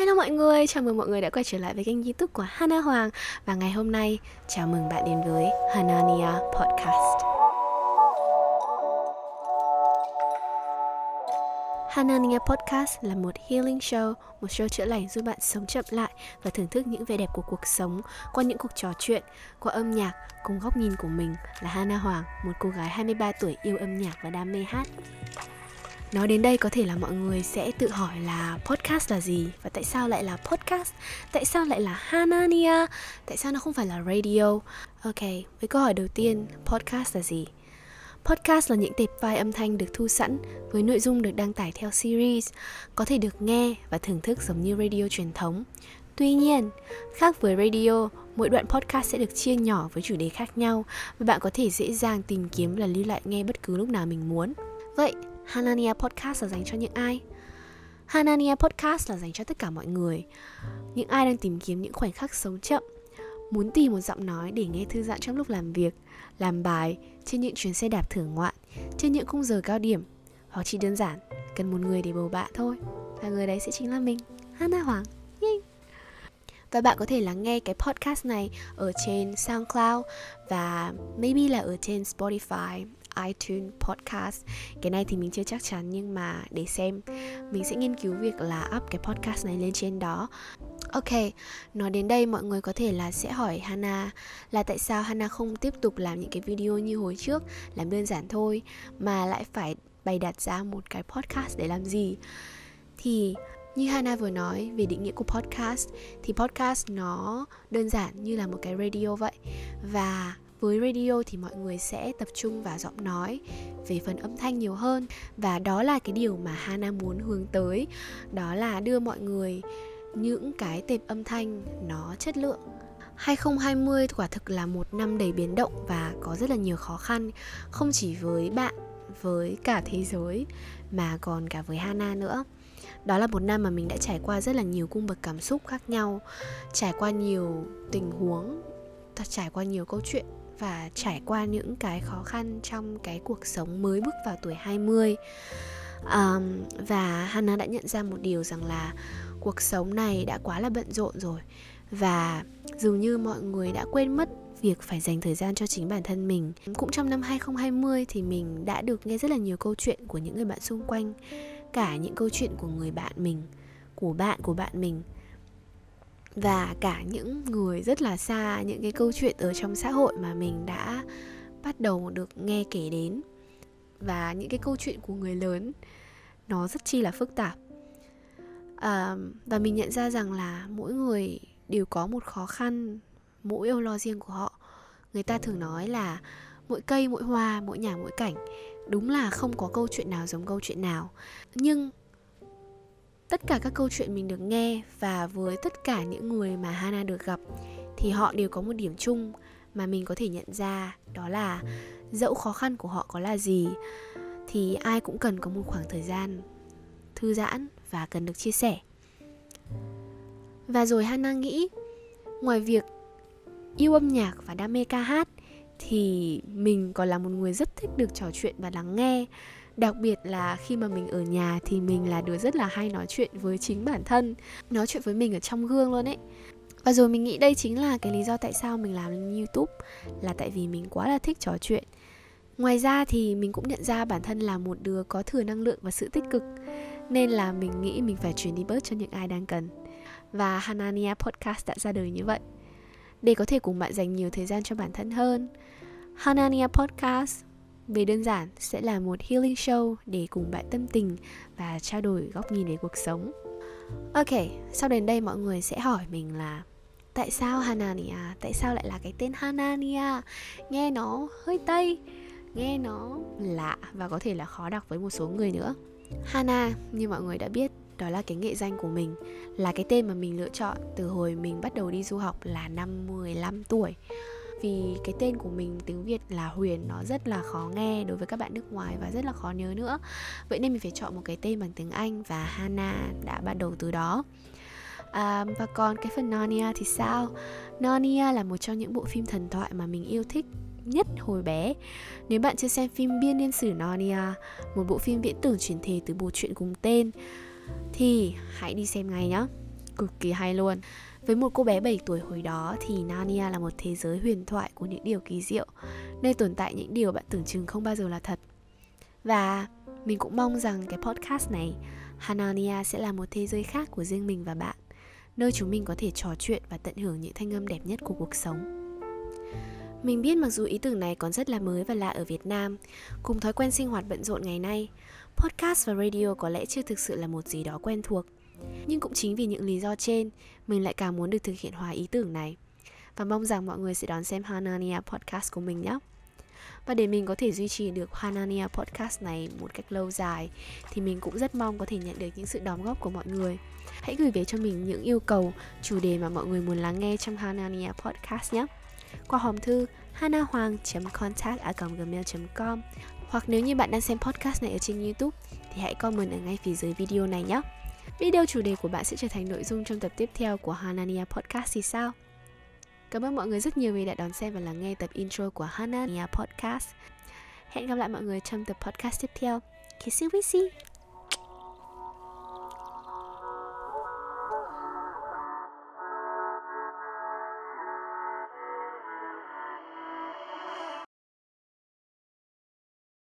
Hello mọi người, chào mừng mọi người đã quay trở lại với kênh youtube của Hana Hoàng. Và ngày hôm nay, chào mừng bạn đến với Hanania Podcast. Hanania Podcast là một healing show, một show chữa lành giúp bạn sống chậm lại và thưởng thức những vẻ đẹp của cuộc sống qua những cuộc trò chuyện, qua âm nhạc. Cùng góc nhìn của mình là Hana Hoàng, một cô gái 23 tuổi yêu âm nhạc và đam mê hát. Nói đến đây có thể là mọi người sẽ tự hỏi là podcast là gì và tại sao lại là podcast? Tại sao lại là Hanania? Tại sao nó không phải là radio? Ok, với câu hỏi đầu tiên, podcast là gì? Podcast là những tệp file âm thanh được thu sẵn với nội dung được đăng tải theo series, có thể được nghe và thưởng thức giống như radio truyền thống. Tuy nhiên, khác với radio, mỗi đoạn podcast sẽ được chia nhỏ với chủ đề khác nhau và bạn có thể dễ dàng tìm kiếm và lưu lại nghe bất cứ lúc nào mình muốn. Vậy, Hanania Podcast là dành cho những ai? Hanania Podcast là dành cho tất cả mọi người Những ai đang tìm kiếm những khoảnh khắc sống chậm Muốn tìm một giọng nói để nghe thư giãn trong lúc làm việc Làm bài Trên những chuyến xe đạp thưởng ngoạn Trên những khung giờ cao điểm Hoặc chỉ đơn giản Cần một người để bầu bạn thôi Và người đấy sẽ chính là mình Hana Hoàng Yay. Và bạn có thể lắng nghe cái podcast này ở trên SoundCloud và maybe là ở trên Spotify, iTunes podcast. Cái này thì mình chưa chắc chắn nhưng mà để xem mình sẽ nghiên cứu việc là up cái podcast này lên trên đó. Ok, nói đến đây mọi người có thể là sẽ hỏi Hana là tại sao Hana không tiếp tục làm những cái video như hồi trước, làm đơn giản thôi mà lại phải bày đặt ra một cái podcast để làm gì? Thì như Hana vừa nói về định nghĩa của podcast thì podcast nó đơn giản như là một cái radio vậy. Và với radio thì mọi người sẽ tập trung vào giọng nói, về phần âm thanh nhiều hơn. Và đó là cái điều mà Hana muốn hướng tới, đó là đưa mọi người những cái tệp âm thanh nó chất lượng. 2020 quả thực là một năm đầy biến động và có rất là nhiều khó khăn, không chỉ với bạn, với cả thế giới, mà còn cả với Hana nữa. Đó là một năm mà mình đã trải qua rất là nhiều cung bậc cảm xúc khác nhau, trải qua nhiều tình huống trải qua nhiều câu chuyện và trải qua những cái khó khăn trong cái cuộc sống mới bước vào tuổi 20 um, và Hannah đã nhận ra một điều rằng là cuộc sống này đã quá là bận rộn rồi và dường như mọi người đã quên mất việc phải dành thời gian cho chính bản thân mình. Cũng trong năm 2020 thì mình đã được nghe rất là nhiều câu chuyện của những người bạn xung quanh, cả những câu chuyện của người bạn mình, của bạn của bạn mình và cả những người rất là xa những cái câu chuyện ở trong xã hội mà mình đã bắt đầu được nghe kể đến. Và những cái câu chuyện của người lớn nó rất chi là phức tạp. À, và mình nhận ra rằng là mỗi người đều có một khó khăn mỗi âu lo riêng của họ. Người ta thường nói là mỗi cây mỗi hoa mỗi nhà mỗi cảnh đúng là không có câu chuyện nào giống câu chuyện nào. Nhưng tất cả các câu chuyện mình được nghe và với tất cả những người mà Hana được gặp, thì họ đều có một điểm chung mà mình có thể nhận ra, đó là dẫu khó khăn của họ có là gì, thì ai cũng cần có một khoảng thời gian thư giãn và cần được chia sẻ. Và rồi Hana nghĩ, ngoài việc yêu âm nhạc và đam mê ca hát, thì mình còn là một người rất thích được trò chuyện và lắng nghe đặc biệt là khi mà mình ở nhà thì mình là đứa rất là hay nói chuyện với chính bản thân, nói chuyện với mình ở trong gương luôn ấy. Và rồi mình nghĩ đây chính là cái lý do tại sao mình làm youtube, là tại vì mình quá là thích trò chuyện. Ngoài ra thì mình cũng nhận ra bản thân là một đứa có thừa năng lượng và sự tích cực, nên là mình nghĩ mình phải truyền đi bớt cho những ai đang cần. Và Hanania Podcast đã ra đời như vậy. Để có thể cùng bạn dành nhiều thời gian cho bản thân hơn Hanania Podcast về đơn giản sẽ là một healing show để cùng bạn tâm tình và trao đổi góc nhìn về cuộc sống. Ok, sau đến đây mọi người sẽ hỏi mình là tại sao Hanania? Tại sao lại là cái tên Hanania? Nghe nó hơi tây, nghe nó lạ và có thể là khó đọc với một số người nữa. Hana, như mọi người đã biết, đó là cái nghệ danh của mình, là cái tên mà mình lựa chọn từ hồi mình bắt đầu đi du học là năm 15 tuổi vì cái tên của mình tiếng Việt là Huyền nó rất là khó nghe đối với các bạn nước ngoài và rất là khó nhớ nữa. Vậy nên mình phải chọn một cái tên bằng tiếng Anh và Hana đã bắt đầu từ đó. À, và còn cái phần Narnia thì sao? Narnia là một trong những bộ phim thần thoại mà mình yêu thích nhất hồi bé. Nếu bạn chưa xem phim Biên niên sử Narnia Một bộ phim viễn tưởng truyền thể từ bộ truyện cùng tên Thì hãy đi xem ngay nhé cực kỳ hay luôn với một cô bé 7 tuổi hồi đó thì Narnia là một thế giới huyền thoại của những điều kỳ diệu, nơi tồn tại những điều bạn tưởng chừng không bao giờ là thật. Và mình cũng mong rằng cái podcast này, Hanania sẽ là một thế giới khác của riêng mình và bạn, nơi chúng mình có thể trò chuyện và tận hưởng những thanh âm đẹp nhất của cuộc sống. Mình biết mặc dù ý tưởng này còn rất là mới và lạ ở Việt Nam, cùng thói quen sinh hoạt bận rộn ngày nay, podcast và radio có lẽ chưa thực sự là một gì đó quen thuộc. Nhưng cũng chính vì những lý do trên, mình lại càng muốn được thực hiện hóa ý tưởng này. Và mong rằng mọi người sẽ đón xem Hanania podcast của mình nhé. Và để mình có thể duy trì được Hanania podcast này một cách lâu dài thì mình cũng rất mong có thể nhận được những sự đóng góp của mọi người. Hãy gửi về cho mình những yêu cầu, chủ đề mà mọi người muốn lắng nghe trong Hanania podcast nhé. Qua hòm thư hanahoang.contact@gmail.com hoặc nếu như bạn đang xem podcast này ở trên YouTube thì hãy comment ở ngay phía dưới video này nhé. Video chủ đề của bạn sẽ trở thành nội dung trong tập tiếp theo của Hanania Podcast thì sao? Cảm ơn mọi người rất nhiều vì đã đón xem và lắng nghe tập intro của Hanania Podcast. Hẹn gặp lại mọi người trong tập podcast tiếp theo. Kissy Wissy!